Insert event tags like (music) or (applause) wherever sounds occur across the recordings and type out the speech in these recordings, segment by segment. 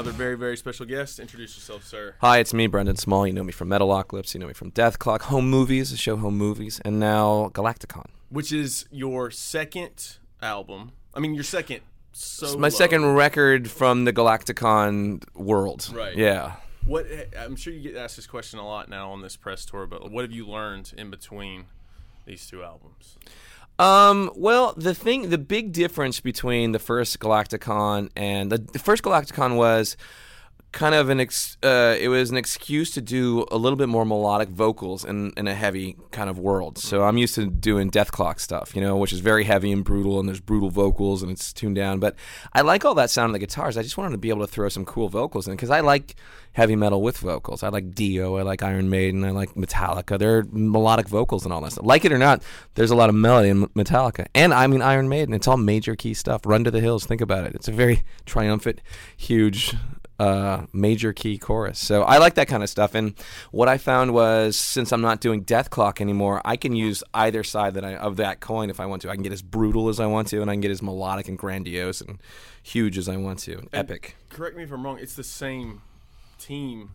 another very, very special guest. Introduce yourself, sir. Hi, it's me, Brendon Small. You know me from Metalocalypse. You know me from Dethklok, Home Movies, the show Home Movies, and now Galaktikon. Which is your second album. I mean, your second solo. My second record from the Galaktikon world. Right. Yeah. What I'm sure you get asked this question a lot now on this press tour, but what have you learned in between these two albums? Um, well, the thing, the big difference between the first Galaktikon and the, the first Galaktikon was kind of an ex, uh, it was an excuse to do a little bit more melodic vocals in, in a heavy kind of world. So I'm used to doing Dethklok stuff, you know, which is very heavy and brutal, and there's brutal vocals and it's tuned down. But I like all that sound of the guitars. I just wanted to be able to throw some cool vocals in because I like heavy metal with vocals. I like Dio, I like Iron Maiden, I like Metallica. There are melodic vocals and all that stuff. Like it or not, there's a lot of melody in Metallica. And I mean Iron Maiden, it's all major key stuff. Run to the Hills, think about it. It's a very triumphant, huge uh, major key chorus. So I like that kind of stuff. And what I found was since I'm not doing Dethklok anymore, I can use either side that I, of that coin if I want to. I can get as brutal as I want to, and I can get as melodic and grandiose and huge as I want to, and epic. Correct me if I'm wrong. It's the same team.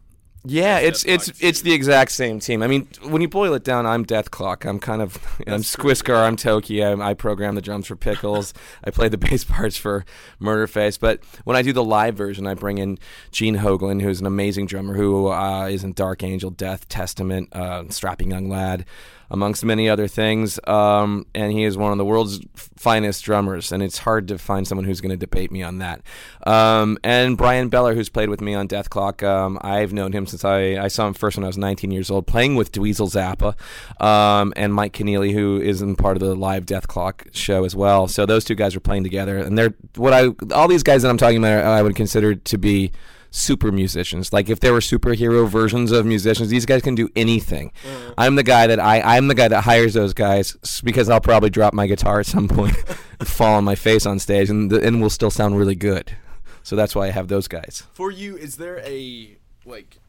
Yeah, it's it's it's the exact same team. I mean, when you boil it down, I'm Dethklok. I'm kind of I'm Skwisgaar. I'm Toki. I, I program the drums for Pickles. I play the (laughs) bass parts for Murderface. But when I do the live version, I bring in Gene Hoglan, who's an amazing drummer who uh, is in Dark Angel, Death, Testament, uh, Strapping Young Lad, amongst many other things. Um, and he is one of the world's finest drummers, and it's hard to find someone who's going to debate me on that. Um, and Bryan Beller, who's played with me on Dethklok, um, I've known him since I, I saw him first when I was 19 years old, playing with Dweezil Zappa, um, and Mike Keneally, who is in part of the live Dethklok show as well. So those two guys were playing together, and they're what I all these guys that I'm talking about, I would consider to be super musicians. Like if there were superhero versions of musicians, these guys can do anything. I'm the guy that I I'm the guy that hires those guys because I'll probably drop my guitar at some point (laughs) and fall on my face on stage and the, and will still sound really good. So that's why I have those guys. For you, is there a like?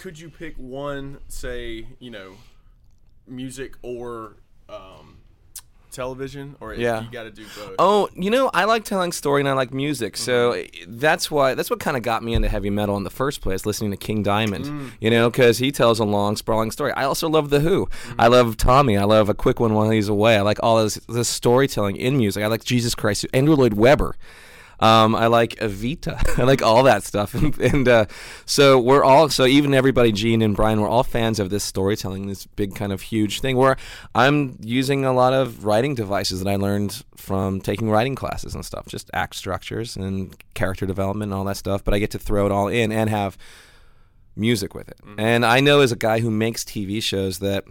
Could you pick one, say, you know, music or um, television, or Yeah. you got to do both? Oh, you know, I like telling story and I like music, so mm-hmm. eh, that's why that's what kind of got me into heavy metal in the first place. Listening to King Diamond, mm. you know, because he tells a long, sprawling story. I also love the Who. Mm-hmm. I love Tommy. I love a quick one while he's away. I like all this this storytelling in music. I like Jesus Christ, Andrew Lloyd Webber. Um, I like Evita. (laughs) I like all that stuff, (laughs) and, and uh, so we're all so even everybody, Gene and Brian, we're all fans of this storytelling, this big kind of huge thing. Where I'm using a lot of writing devices that I learned from taking writing classes and stuff, just act structures and character development and all that stuff. But I get to throw it all in and have music with it. And I know as a guy who makes TV shows that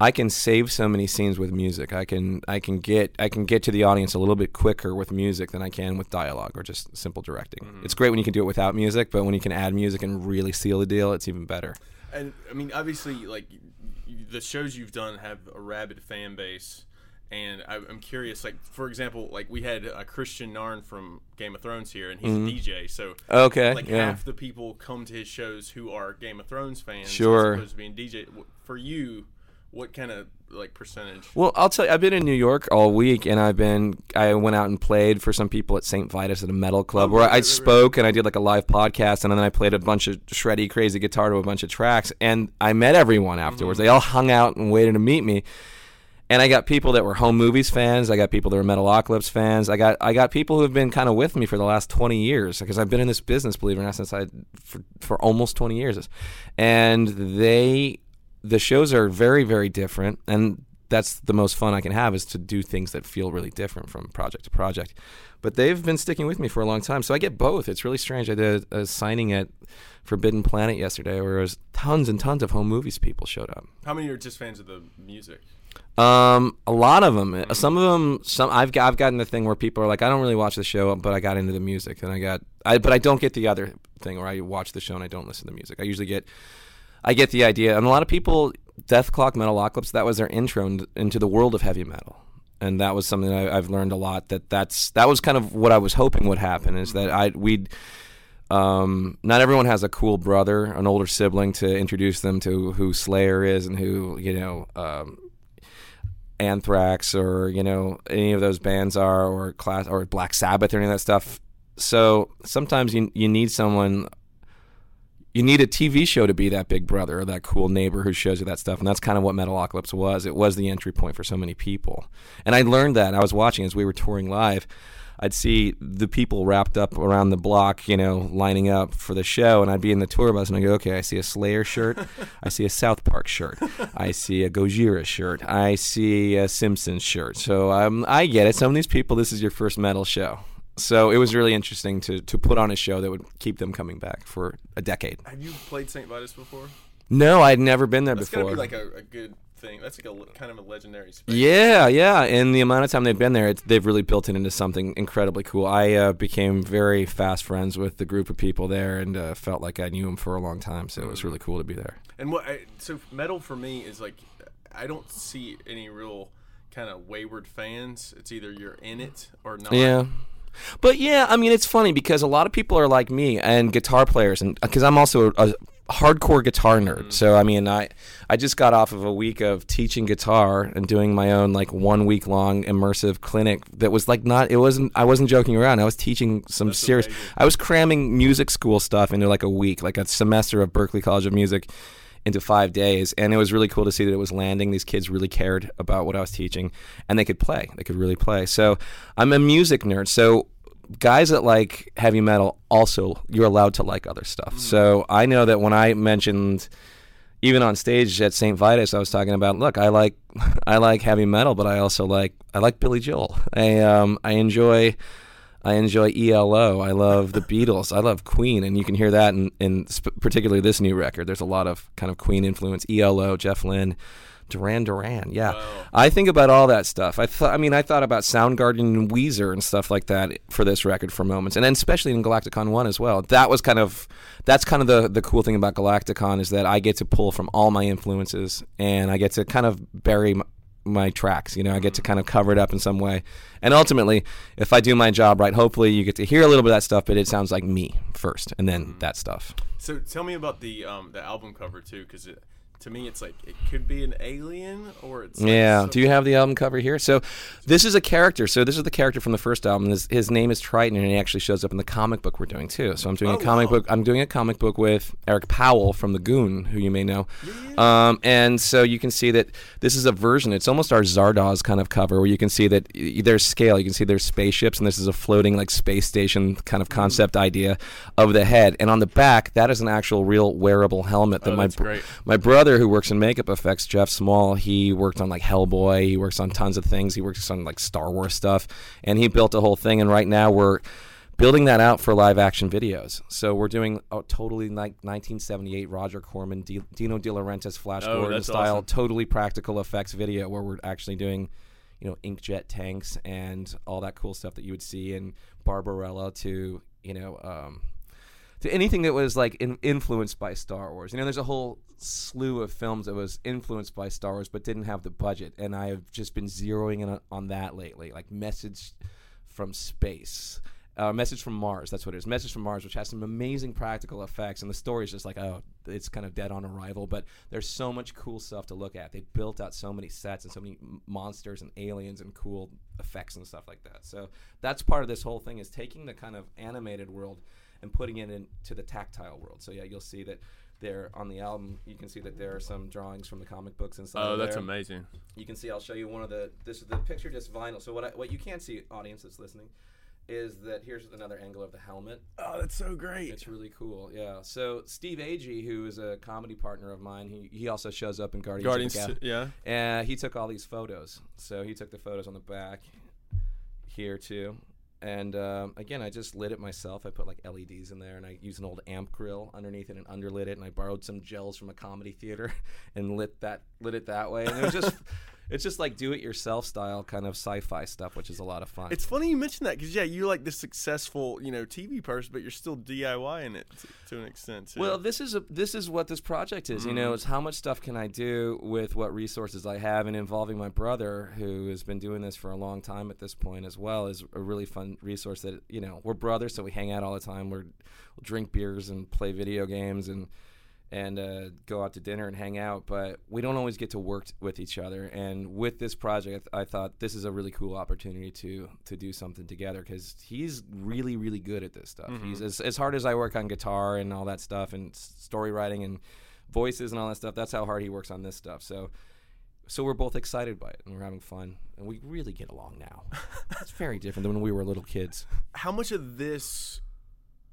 I can save so many scenes with music. I can I can get I can get to the audience a little bit quicker with music than I can with dialogue or just simple directing. It's great when you can do it without music, but when you can add music and really seal the deal, it's even better. And I mean, obviously, like the shows you've done have a rabid fan base, and I, I'm curious. Like, for example, like we had uh, Kristian Nairn from Game of Thrones here, and he's a DJ. So, Okay, like yeah. half the people come to his shows who are Game of Thrones fans, Sure. as opposed to being DJ. For you, what kind of like percentage? Well, I'll tell you, I've been in New York all week, and I've been. I went out and played for some people at St. Vitus at a metal club, Oh, where right, I right, right, spoke and I did like a live podcast, and then I played a bunch of shreddy, crazy guitar to a bunch of tracks, and I met everyone afterwards. Mm-hmm. They all hung out and waited to meet me. And I got people that were home movies fans. I got people that were Metalocalypse fans. I got I got people who have been kind of with me for the last twenty years because I've been in this business, believe it or not, since I for, for almost twenty years. And they the shows are very very different and that's the most fun I can have is to do things that feel really different from project to project. But they've been sticking with me for a long time, so I get both. It's really strange. I did a signing at Forbidden Planet yesterday, where it was tons and tons of home movies people showed up. How many are just fans of the music? Um, a lot of them. Some of them. Some I've got, I've gotten the thing where people are like, I don't really watch the show, but I got into the music, and I got. I but I don't get the other thing where I watch the show and I don't listen to the music. I usually get. I get the idea, and a lot of people, Dethklok, Metalocalypse, that was their intro in- into the world of heavy metal, and that was something I, I've learned a lot. That that's that was kind of what I was hoping would happen is that I we'd. Um, not everyone has a cool brother, an older sibling to introduce them to who Slayer is and who you know um, Anthrax or you know any of those bands are or class or Black Sabbath or any of that stuff. so sometimes you you need someone you need a TV show to be that big brother or that cool neighbor who shows you that stuff. And that's kind of what Metalocalypse was. It was the entry point for so many people. And I learned that. I was watching as we were touring live. I'd see the people wrapped up around the block, you know, lining up for the show, and I'd be in the tour bus and I go, okay, I see a Slayer shirt, I see a South Park shirt, I see a Gojira shirt, I see a Simpsons shirt. So um, I get it. Some of these people, this is your first metal show. So it was really interesting to to put on a show that would keep them coming back for a decade. Have you played St. Vitus before? No, I'd never been there That's before. gonna be like a, a good thing. That's like a kind of a legendary space. Yeah, yeah. In the amount of time they've been there, it's, they've really built it into something incredibly cool. I uh, became very fast friends with the group of people there, and uh, felt like I knew them for a long time. So it was really cool to be there. And what I, so metal for me is like I don't see any real kind of wayward fans. It's either you're in it or not. Yeah. But yeah, I mean, it's funny because a lot of people are like me and guitar players, and because I'm also a, a hardcore guitar nerd. Mm. So I mean, I I just got off of a week of teaching guitar and doing my own like one week long immersive clinic that was like not it wasn't I wasn't joking around. I was teaching some That's serious. amazing. I was cramming music school stuff into like a week, like a semester of Berklee College of Music into five days and it was really cool to see that it was landing these kids really cared about what i was teaching and they could play they could really play so i'm a music nerd so guys that like heavy metal also you're allowed to like other stuff so i know that when i mentioned even on stage at St. Vitus, I was talking about, look, I like, (laughs) I like heavy metal, but I also like, I like Billy Joel. I, um, I enjoy, I enjoy ELO. I love the Beatles. I love Queen, and you can hear that in, in sp- particularly this new record. There's a lot of kind of Queen influence. ELO, Jeff Lynne, Duran Duran. Yeah, Wow. I think about all that stuff. I thought, I mean, I thought about Soundgarden and Weezer and stuff like that for this record for moments, and then especially in Galaktikon One as well. That was kind of, that's kind of the the cool thing about Galaktikon is that I get to pull from all my influences, and I get to kind of bury. M my tracks, you know, I get to kind of cover it up in some way, and ultimately, if I do my job right, hopefully you get to hear a little bit of that stuff, but it sounds like me first, and then that stuff. So tell me about the um the album cover too, because it, to me it's like it could be an alien or it's like Yeah. Do you have the album cover here? So this is a character. So this is the character from the first album. His, his name is Triton, and he actually shows up in the comic book we're doing too. So I'm doing Oh, a comic wow. book. I'm doing a comic book with Eric Powell from the Goon, who you may know. Um, and so you can see that this is a version. It's almost our Zardoz kind of cover, where you can see that there's scale. You can see there's spaceships, and this is a floating like space station kind of concept idea of the head. And on the back, that is an actual real wearable helmet that Oh, my that's br- great. my brother who works in makeup effects jeff small. He worked on like hellboy. He works on tons of things. He works on like star wars stuff. And he built a whole thing. And right now we're building that out for live action videos. So we're doing a totally like 1978 roger corman D- dino de laurentiis flash Oh, gordon style awesome. totally practical effects video where we're actually doing you know inkjet tanks and all that cool stuff that you would see in barbarella to you know um, to anything that was like in, influenced by Star Wars. You know, there's a whole slew of films that was influenced by Star Wars but didn't have the budget, and I have just been zeroing in on, that lately, like Message from Space. Uh, Message from Mars, that's what it is. Message from Mars, which has some amazing practical effects, and the story is just like, oh, it's kind of dead on arrival, but there's so much cool stuff to look at. They built out so many sets and so many monsters and aliens and cool effects and stuff like that. So that's part of this whole thing is taking the kind of animated world and putting it into the tactile world. So yeah, you'll see that there on the album. You can see that there are some drawings from the comic books inside. Oh, that's there. amazing. You can see. I'll show you one of the. This is the picture disc vinyl. So what I, what you can't see, audience that's listening, is that here's another angle of the helmet. Oh, that's so great. It's really cool. Yeah. So Steve Agee, who is a comedy partner of mine, he he also shows up in Guardians, Guardians, of the t- Galaxy. yeah. And he took all these photos. So he took the photos on the back here too. And um, again, I just lit it myself. I put like LEDs in there, and I used an old amp grill underneath it and underlit it. And I borrowed some gels from a comedy theater (laughs) and lit that lit it that way. And it was just, (laughs) it's just like do-it-yourself style kind of sci-fi stuff, which is a lot of fun. It's funny you mentioned that because yeah, you're like this successful, you know, TV person, but you're still DIYing it to, to an extent. Too. Well, this is a this is what this project is. You know, mm. it's how much stuff can I do with what resources I have, and involving my brother, who has been doing this for a long time at this point as well, is a really fun resource. That you know, we're brothers, so we hang out all the time. We're, we'll drink beers and play video games and. And uh, go out to dinner and hang out, but we don't always get to work t- with each other. And with this project, I, th- I thought this is a really cool opportunity to to do something together because he's really really good at this stuff. He's as, as hard as I work on guitar and all that stuff and story writing and voices and all that stuff. That's how hard he works on this stuff. So. So we're both excited by it, and we're having fun, and we really get along now. (laughs) it's very different than when we were little kids. How much of this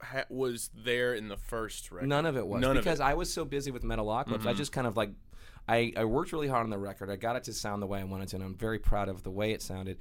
ha- was there in the first record? None of it was None because it. I was so busy with Metalocalypse. I just kind of like I, I worked really hard on the record. I got it to sound the way I wanted to, and I'm very proud of the way it sounded.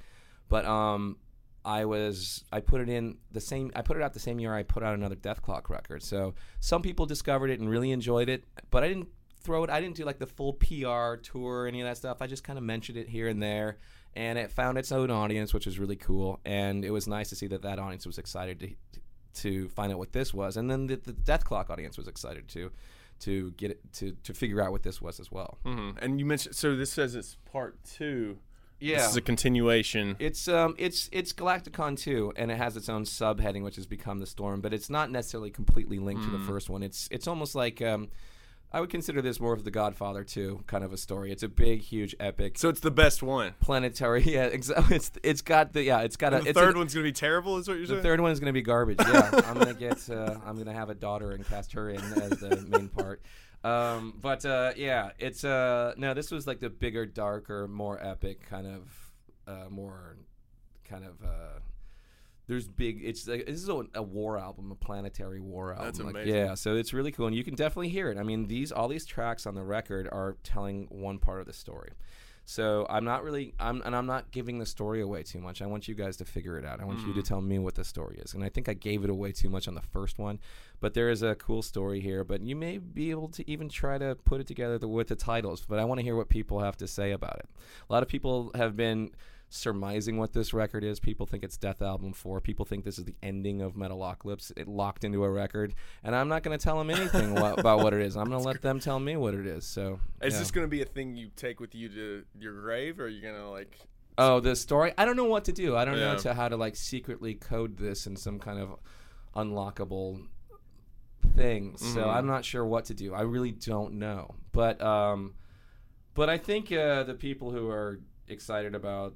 But um, I was I put it in the same I put it out the same year I put out another Dethklok record. So some people discovered it and really enjoyed it, but I didn't throw it. I didn't do like the full PR tour or any of that stuff. I just kind of mentioned it here and there. And it found its own audience, which was really cool. And it was nice to see that that audience was excited to to find out what this was, and then the, the Dethklok audience was excited to to get it to to figure out what this was as well. Mhm. And you mentioned so this says it's part two. Yeah. This is a continuation. It's um it's it's Galaktikon 2 and it has its own subheading which has become the storm but it's not necessarily completely linked to the first one. It's it's almost like um I would consider this more of the Godfather 2 kind of a story. It's a big huge epic so it's the best one. planetary (laughs) yeah exactly it's it's got the yeah it's got a the it's third a, one's gonna be terrible. Is what you're saying. The third one is going to be garbage. Yeah, (laughs) I'm gonna get. Uh, I'm gonna have a daughter and cast her in as the main part. Um, but uh, yeah, it's uh, no. This was like the bigger, darker, more epic kind of, uh, more kind of. Uh, there's big. It's like this is a, a war album, a planetary war album. That's Like, amazing. yeah, so it's really cool, and you can definitely hear it. I mean, these all these tracks on the record are telling one part of the story. So I'm not really, I'm and I'm not giving the story away too much. I want you guys to figure it out. I want you to mm. tell me what the story is. And I think I gave it away too much on the first one, but there is a cool story here. But you may be able to even try to put it together the, with the titles. But I want to hear what people have to say about it. A lot of people have been surmising what this record is. People think it's Dethalbum 4. People think this is the ending of Metalocalypse. It locked into a record. And I'm not going to tell them anything wha- about what it is. I'm going to let them tell me what it is. So Is yeah. this gonna be a thing you take with you to your grave, or are you gonna like? Oh, the story. I don't know what to do. I don't know to how to like secretly code this in some kind of unlockable thing. So I'm not sure what to do. I really don't know. But um, but I think uh, the people who are excited about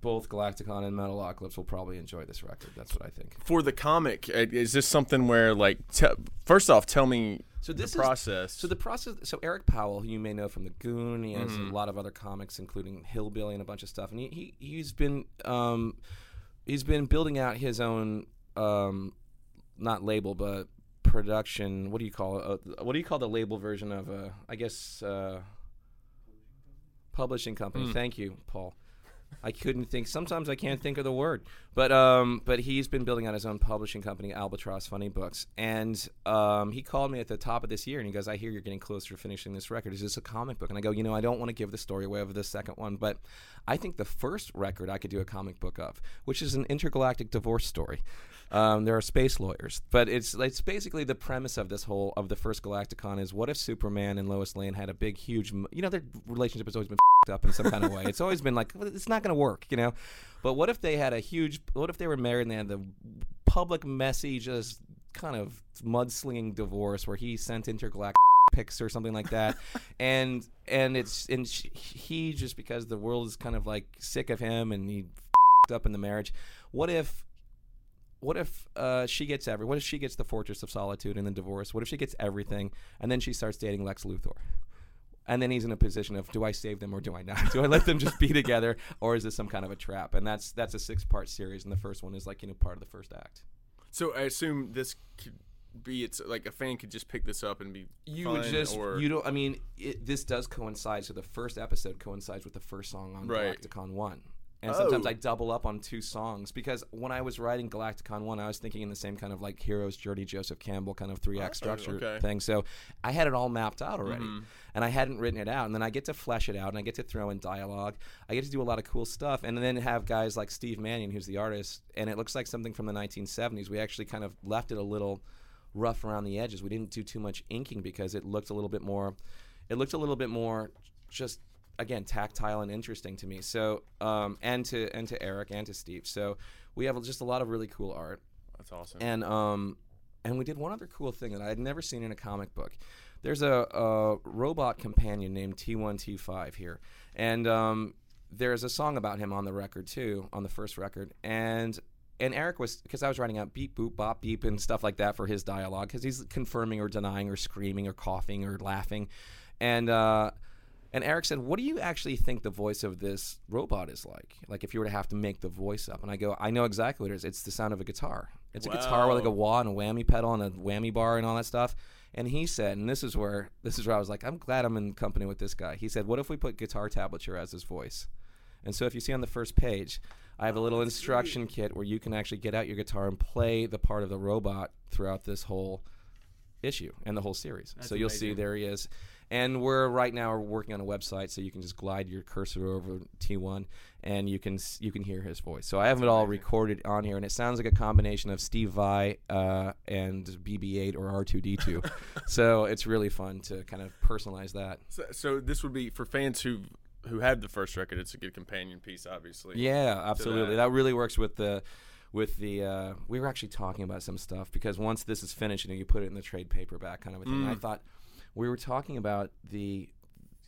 both Galaktikon and Metalocalypse will probably enjoy this record. That's what I think. For the comic, uh, is this something where like, te- first off, tell me So this the is- process. So the process. So Eric Powell, who you may know from the Goon, he has a lot of other comics, including Hillbilly and a bunch of stuff. And he, he he's been um, he's been building out his own um, not label but production. What do you call it? Uh, what do you call the label version of? Uh, I guess uh, publishing company. Thank you, Paul. I couldn't think. Sometimes I can't think of the word, but um, but he's been building out his own publishing company, Albatross Funnybooks, and um, he called me at the top of this year, and he goes, "I hear you're getting closer to finishing this record. Is this a comic book?" And I go, "You know, I don't want to give the story away of the second one, but I think the first record I could do a comic book of, which is an intergalactic divorce story. Um, there are space lawyers, but it's it's basically the premise of this whole of the first Galaktikon is what if Superman and Lois Lane had a big, huge, you know, their relationship has always been up in some kind of way. It's always been like it's not going to work, you know. But what if they had a huge? What if they were married and they had the public, messy, just kind of mudslinging divorce where he sent intergalactic (laughs) pics or something like that, (laughs) and and it's and sh- he just because the world is kind of like sick of him and he (laughs) up in the marriage. What if? What if uh, she gets every? What if she gets the Fortress of Solitude and the divorce? What if she gets everything and then she starts dating Lex Luthor? And then he's in a position of do I save them or do I not? (laughs) Do I let them just be together or is this some kind of a trap? And that's that's a six part series, and the first one is like you know part of the first act. so I assume this could be it's like a fan could just pick this up and be You would just or you don't. I mean, it, this does coincide. So the first episode coincides with the first song on Right. Galaktikon One. And sometimes Oh. I double up on two songs because when I was writing Galaktikon 1, I was thinking in the same kind of like Hero's Journey, Joseph Campbell kind of three act structure okay. Mm-hmm. thing. So I had it all mapped out already. And I hadn't written it out. And then I get to flesh it out and I get to throw in dialogue. I get to do a lot of cool stuff. And then have guys like Steve Mannion, who's the artist. And it looks like something from the 1970s. We actually kind of left it a little rough around the edges. We didn't do too much inking because it looked a little bit more. It looked a little bit more just again tactile and interesting to me. So um, and to and to Eric and to Steve. So we have just a lot of really cool art that's awesome. and um and we did one other cool thing that I had never seen in a comic book. there's a, a robot companion named T1T5 here, and um, there's a song about him on the record too, on the first record, and and Eric was because I was writing out beep boop bop beep and stuff like that for his dialogue because he's confirming or denying or screaming or coughing or laughing, and. Uh, and Eric said, "What do you actually think the voice of this robot is like? Like if you were to have to make the voice up?" And I go, "I know exactly what it is. It's the sound of a guitar. It's a guitar with like a wah and a whammy pedal and a whammy bar and all that stuff." And he said, and this is where this is where I was like, "I'm glad I'm in company with this guy." He said, "What if we put guitar tablature as his voice?" And so if you see on the first page, I have a little instruction kit where you can actually get out your guitar and play the part of the robot throughout this whole issue and the whole series. so you'll see there he is. And we're right now we're working on a website so you can just glide your cursor over T1 and you can you can hear his voice. So I have it all recorded on here and it sounds like a combination of Steve Vai uh, and BB-8 or R2D2. (laughs) so it's really fun to kind of personalize that. So, so this would be for fans who who had the first record. It's a good companion piece, obviously. Yeah, absolutely. that. That. really works with the with the uh, we were actually talking about some stuff because once this is finished, you know, you put it in the trade paperback kind of a thing. Mm. I thought we were talking about the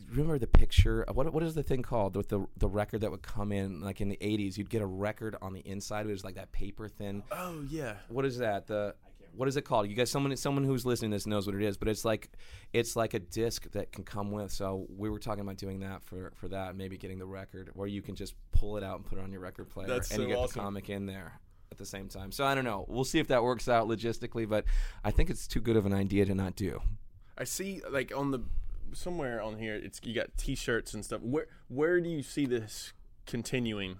remember the picture what what is the thing called with the the record that would come in like in the 80s you'd get a record on the inside it was like that paper thin? Oh yeah. what is that? The what is it called? You guys someone someone who's listening to this knows what it is but it's like it's like a disc that can come with so we were talking about doing that for for that maybe getting the record where you can just pull it out and put it on your record player That's and you so get the comic in there at the same time. So i don't know. We'll see if that works out logistically but i think it's too good of an idea to not do I see like on the somewhere on here. It's you got T-shirts and stuff. Where where do you see this continuing?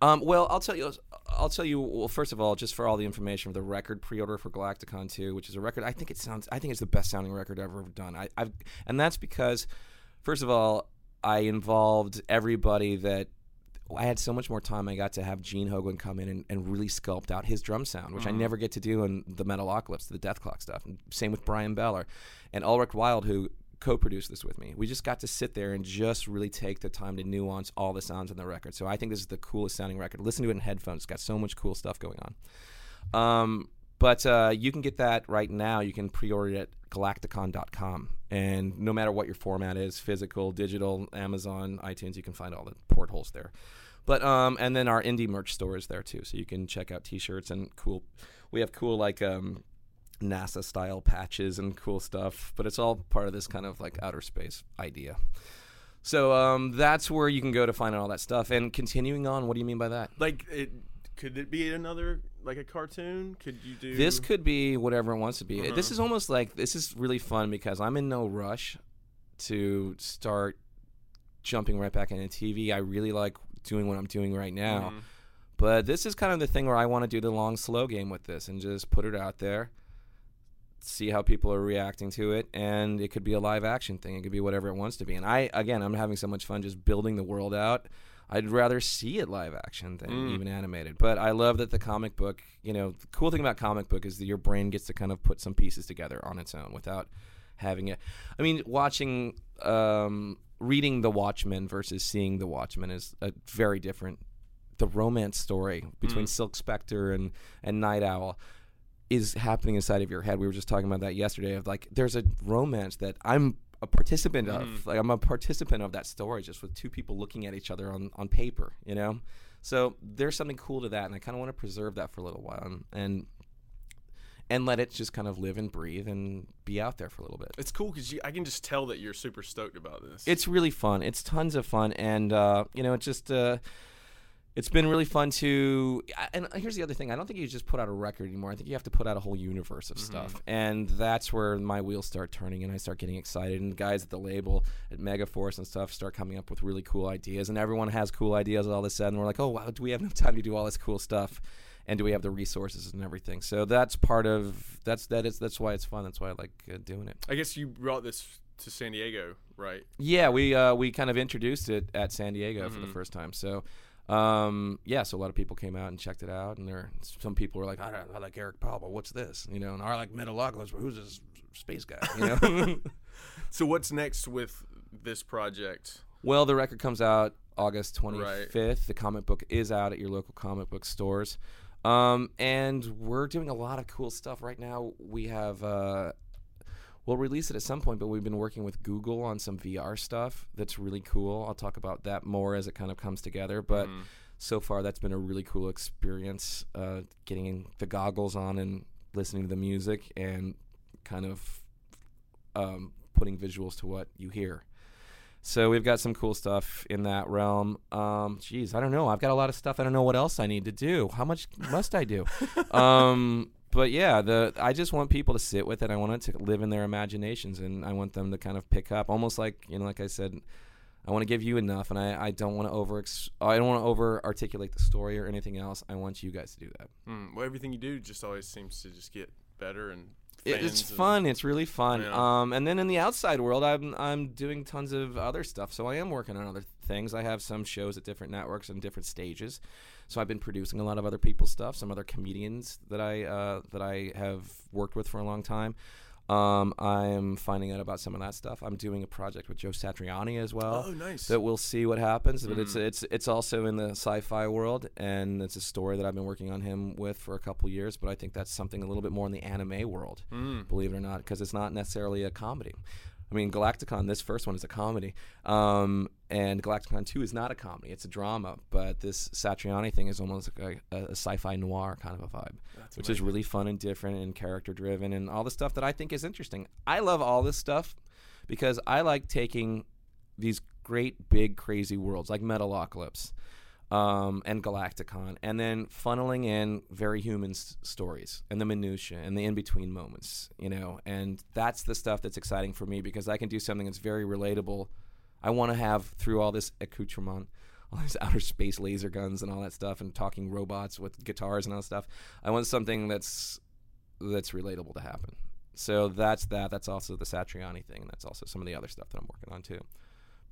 Um, well, I'll tell you. I'll tell you. Well, first of all, just for all the information the record pre-order for Galaktikon 2, which is a record. I think it sounds. I think it's the best sounding record I've ever done. I, I've, and that's because, first of all, I involved everybody that. I had so much more time. I got to have Gene Hoglan come in and, and really sculpt out his drum sound, which I never get to do in the Metalocalypse, the Dethklok stuff. And same with Bryan Beller and Ulrich Wild, who co-produced this with me. We just got to sit there and just really take the time to nuance all the sounds on the record. So I think this is the coolest sounding record. Listen to it in headphones. It's got so much cool stuff going on. Um, but uh, you can get that right now. You can pre-order it galaktikon.com. And no matter what your format is, physical, digital, Amazon, iTunes, you can find all the portholes there. But um, and then our indie merch store is there too, so you can check out T-shirts and cool. We have cool like um, NASA style patches and cool stuff, but it's all part of this kind of like outer space idea. So um, that's where you can go to find all that stuff. And continuing on, what do you mean by that? Like it could it be another like a cartoon? Could you do This could be whatever it wants to be. This uh-huh. is almost like this is really fun because I'm in no rush to start jumping right back into TV. I really like doing what I'm doing right now. Mm-hmm. But this is kind of the thing where I want to do the long slow game with this and just put it out there. See how people are reacting to it, and it could be a live action thing. It could be whatever it wants to be. And I, again, I'm having so much fun just building the world out. I'd rather see it live action than even animated. But I love that the comic book, you know, the cool thing about comic book is that your brain gets to kind of put some pieces together on its own without having it. I mean, watching, um, reading The Watchmen versus seeing The Watchmen is a very different. The romance story between Silk Spectre and and Nite Owl is happening inside of your head. We were just talking about that yesterday. Of like, there's a romance that I'm a participant of. Like, I'm a participant of that story, just with two people looking at each other on on paper. You know, so there's something cool to that, and I kind of want to preserve that for a little while and. and and let it just kind of live and breathe and be out there for a little bit. It's cool because I can just tell that you're super stoked about this. It's really fun. It's tons of fun, and uh, you know, it's just uh, it's been really fun to. And here's the other thing: I don't think you just put out a record anymore. I think you have to put out a whole universe of stuff, and that's where my wheels start turning, and I start getting excited. And guys at the label at Megaforce and stuff start coming up with really cool ideas, and everyone has cool ideas all of a sudden. We're like, oh wow, do we have enough time to do all this cool stuff? And do we have the resources and everything? So that's part of that's that is that's why it's fun. That's why I like uh, doing it. I guess you brought this to San Diego, right? Yeah, we uh, we kind of introduced it at San Diego for the first time. So, um, yeah, so a lot of people came out and checked it out, and there some people were like, I, don't- I like Eric but what's this? You know, and I like Metalocalypse, but who's this space guy? You know. (laughs) So what's next with this project? well, the record comes out August 25th. Right. The comic book is out at your local comic book stores. Um, and we're doing a lot of cool stuff right now. We have uh, we'll release it at some point. But we've been working with Google on some VR stuff that's really cool. I'll talk about that more as it kind of comes together. But Mm. so far, that's been a really cool experience. Uh, getting the goggles on and listening to the music and kind of um, putting visuals to what you hear. So we've got some cool stuff in that realm. Um, geez, I don't know. I've got a lot of stuff. I don't know what else I need to do. How much must I do? (laughs) um, but yeah, the I just want people to sit with it. I want it to live in their imaginations, and I want them to kind of pick up, almost like you know, like I said. I want to give you enough, and I, I don't want to over I don't want to over articulate the story or anything else. I want you guys to do that. Mm. Well, everything you do just always seems to just get better and it's fun. It's really fun. Yeah. Um, and then in the outside world, I'm I'm doing tons of other stuff. So I am working on other things. I have some shows at different networks and different stages. So I've been producing a lot of other people's stuff. Some other comedians that I uh, that I have worked with for a long time. Um, I'm finding out about some of that stuff. I'm doing a project with Joe Satriani as well Oh, nice. that we'll see what happens. But it's Mm. it's it's also in the sci-fi world, and it's a story that I've been working on him with for a couple years. But I think that's something a little bit more in the anime world, Mm. believe it or not, because it's not necessarily a comedy. I mean, Galaktikon, this first one is a comedy, um, and Galaktikon Two is not a comedy; it's a drama. But this Satriani thing is almost like a, a sci-fi noir kind of a vibe That's which is really fun and different and character driven and all the stuff that I think is interesting. I love all this stuff because I like taking these great big crazy worlds like Metalocalypse um, and Galaktikon and then funneling in very human s- stories and the minutia and the in between moments, you know. And that's the stuff that's exciting for me because I can do something that's very relatable. I want to have through all this accoutrement all these (laughs) outer space laser guns and all that stuff and talking robots with guitars and all that stuff. I want something that's that's relatable to happen. So that's that. That's also the Satriani thing. And that's also some of the other stuff that I'm working on too.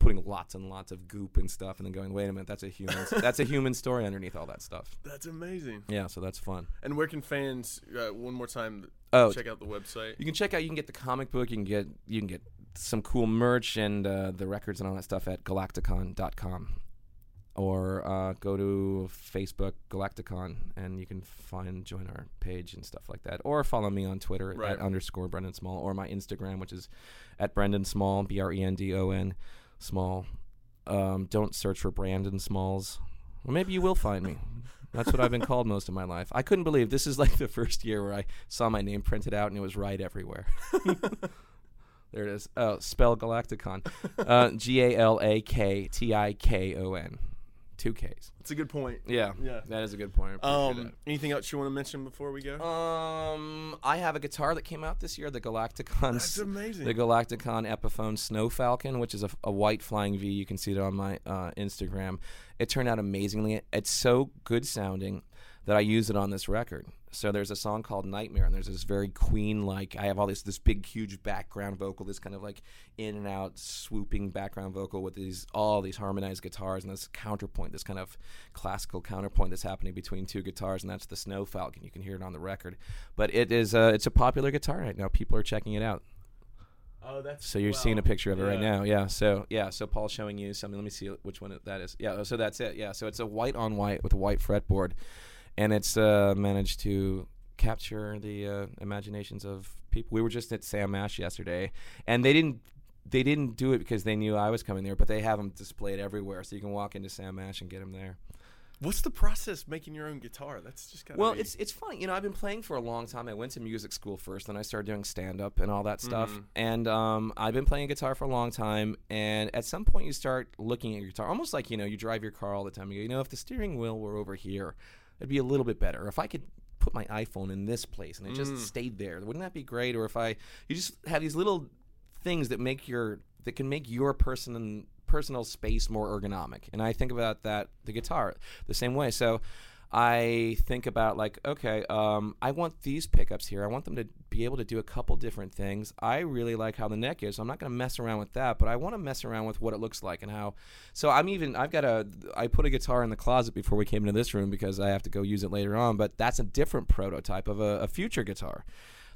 Putting lots and lots of goop and stuff, and then going, wait a minute, that's a human. that's a human story underneath all that stuff. (laughs) That's amazing. Yeah, so that's fun. And where can fans, uh, one more time, Oh, check out the website? you can check out. You can get the comic book. You can get you can get some cool merch and uh, the records and all that stuff at galaktikon.com. Or uh, go to Facebook Galaktikon and you can find join our page and stuff like that. Or follow me on Twitter Right. at underscore Brendon Small or my Instagram, which is at Brendon Small B R E N D O N Small. Um, don't search for Brandon Smalls. Or maybe you will find me. That's what I've been called most of my life. I couldn't believe this is like the first year where I saw my name printed out and it was right everywhere. (laughs) there it is. Oh, spell Galaktikon. Uh, G A L A K T I K O N. Two Ks. It's a good point. Yeah, Yeah. that is a good point. Um, anything else you want to mention before we go? um, I have a guitar that came out this year, the Galaktikon. That's amazing. The Galaktikon Epiphone Snow Falcon, which is a, a white flying V. You can see it on my uh, Instagram. It turned out amazingly. It's so good sounding that I use it on this record. So there's a song called Nightmare, and there's this very Queen like. I have all this this big huge background vocal, this kind of like in and out swooping background vocal with these all these harmonized guitars and this counterpoint, this kind of classical counterpoint that's happening between two guitars, and that's the Snow Falcon. You can hear it on the record, but it is uh, it's a popular guitar right now. People are checking it out. oh, that's So you're wow. seeing a picture of it right now. Yeah. So yeah. So Paul's showing you something. Let me see which one that is. Yeah. So that's it. Yeah. So it's a white on white with a white fretboard, and it's uh, managed to capture the uh, imaginations of people. We were just at Sam Ash yesterday, and they didn't. They didn't do it because they knew I was coming there, but they have them displayed everywhere, so you can walk into Sam Ash and get them there. What's the process making your own guitar? That's just kind of Well, it's it's funny. You know, I've been playing for a long time. I went to music school first, then I started doing stand up and all that stuff. Mhm. And um, I've been playing guitar for a long time. And at some point, you start looking at your guitar, almost like you know, you drive your car all the time. You go, you know, if the steering wheel were over here, it'd be a little bit better. If I could put my iPhone in this place and it just Mm. stayed there, wouldn't that be great? Or if I, you just have these little things that make your that can make your person personal space more ergonomic. And I think about that the guitar the same way. So I think about like, okay, um, I want these pickups here. I want them to be able to do a couple different things. I really like how the neck is. So I'm not going to mess around with that, but I want to mess around with what it looks like and how. So I'm even. I've got a. I put a guitar in the closet before we came into this room because I have to go use it later on. But that's a different prototype of a, a future guitar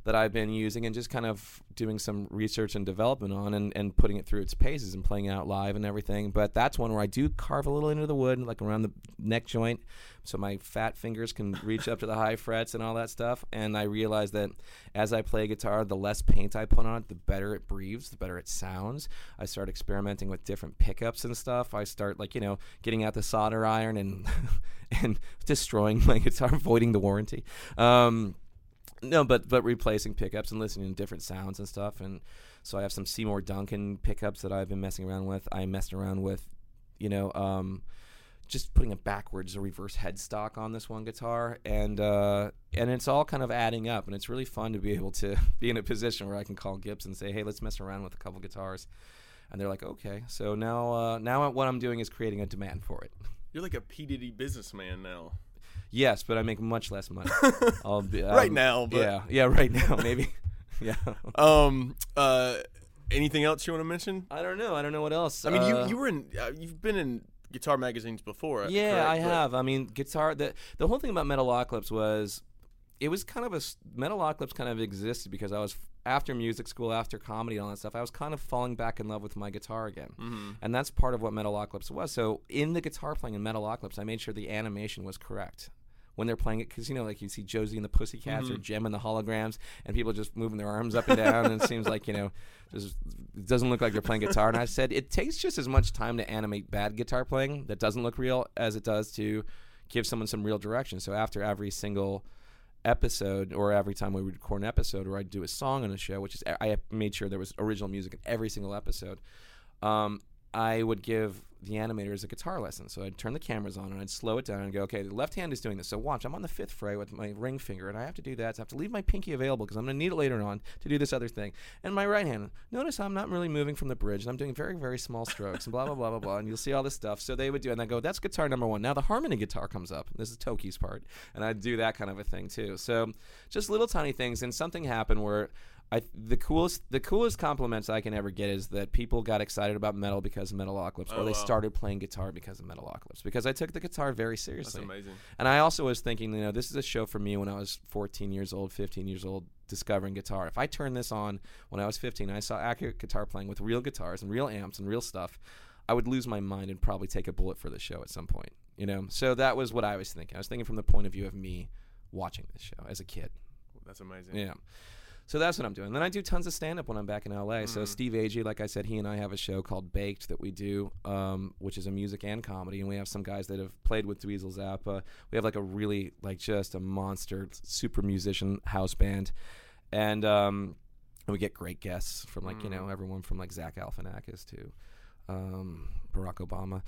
that I've been using and just kind of doing some research and development on and, and putting it through its paces and playing it out live and everything. But that's one where I do carve a little into the wood, like around the neck joint, so my fat fingers can (laughs) reach up to the high frets and all that stuff. And I realize that as I play guitar, the less paint I put on it, the better it breathes, the better it sounds. I start experimenting with different pickups and stuff. I start like you know getting out the solder iron and (laughs) and destroying my guitar, (laughs) voiding the warranty. Um, no, but but replacing pickups and listening to different sounds and stuff. And so I have some Seymour Duncan pickups that I've been messing around with. I messed around with, you know, um, just putting a backwards, a reverse headstock on this one guitar, and uh, and it's all kind of adding up. And it's really fun to be able to (laughs) be in a position where I can call Gibbs and say, "Hey, let's mess around with a couple guitars." And they're like, "Okay." So now, uh, now what I'm doing is creating a demand for it. You're like a P Diddy businessman now. Yes, but I make much less money. (laughs) I'll be, right um, now, but yeah, yeah, right now, maybe. (laughs) yeah. Um. Uh. Anything else you want to mention? I don't know. I don't know what else. I mean, Uh, you you were in. Uh, you've been in guitar magazines before. Yeah, correct? I But- have. I mean, guitar. The the whole thing about Metalocalypse was, it was kind of a Metalocalypse kind of existed because I was after music school, after comedy, and all that stuff. I was kind of falling back in love with my guitar again, Mm-hmm. and that's part of what Metalocalypse was. So in the guitar playing in Metalocalypse, I made sure the animation was correct. When they're playing it, because you know, like you see Josie and the Pussycats Mm-hmm. or Jem and the holograms, and people just moving their arms up and down, and it seems like you know, just, it doesn't look like they're playing guitar. And I said it takes just as much time to animate bad guitar playing that doesn't look real as it does to give someone some real direction. So after every single episode or every time we would record an episode or I'd do a song on a show, which is I made sure there was original music in every single episode. Um, I would give the animators a guitar lesson. So I'd turn the cameras on and I'd slow it down and go, okay, the left hand is doing this. So watch, I'm on the fifth fret with my ring finger and I have to do that. So I have to leave my pinky available because I'm going to need it later on to do this other thing. And my right hand, notice I'm not really moving from the bridge and I'm doing very, very small strokes and blah, blah, blah, blah, blah. And you'll see all this stuff. So they would do and I go, that's guitar number one. Now the harmony guitar comes up. This is Toki's part. And I'd do that kind of a thing too. So just little tiny things. And something happened where I the coolest the coolest compliments I can ever get is that people got excited about metal because of Metalocalypse, or Oh, they wow. started playing guitar because of Metalocalypse. Because I took the guitar very That's seriously, amazing. and I also was thinking, you know, this is a show for me when I was 14 years old, 15 years old, discovering guitar. If I turned this on when I was 15, and I saw accurate guitar playing with real guitars and real amps and real stuff. I would lose my mind and probably take a bullet for the show at some point. You know, so that was what I was thinking. I was thinking from the point of view of me watching this show as a kid. That's amazing. Yeah. So that's what I'm doing. Then I do tons of stand up when I'm back in LA. So Steve Agee, like I said, he and I have a show called Baked that we do, um, which is a music and comedy. And we have some guys that have played with Dweezil Zappa. We have like a really, like just a monster, super musician house band. And um, we get great guests from like, you know, everyone from like Zach Galifianakis to um, Barack Obama.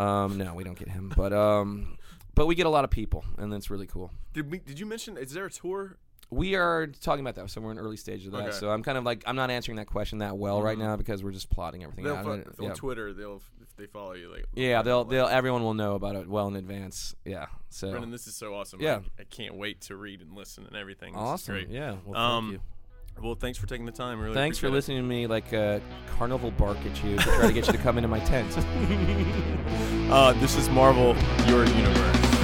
Um, no, we don't get him. But, um, but we get a lot of people, and that's really cool. Did we? Did you mention? Is there a tour? We are talking about that, so we're in early stage of that. Okay. So I'm kind of like I'm not answering that question that well right Mhm. now because we're just plotting everything They'll out. fo- And, on yeah. Twitter. They'll if they follow you. Like yeah, they'll they'll everyone will know about it well in advance. Yeah, so Brendon, this is so awesome. Yeah. I, I can't wait to read and listen and everything. This awesome. great. Yeah, well, Um, thank you. Well, thanks for taking the time. Really. Thanks for appreciate listening to me like a carnival bark at you to try to get you to come into my tent. (laughs) Uh, this is Marvel, your universe.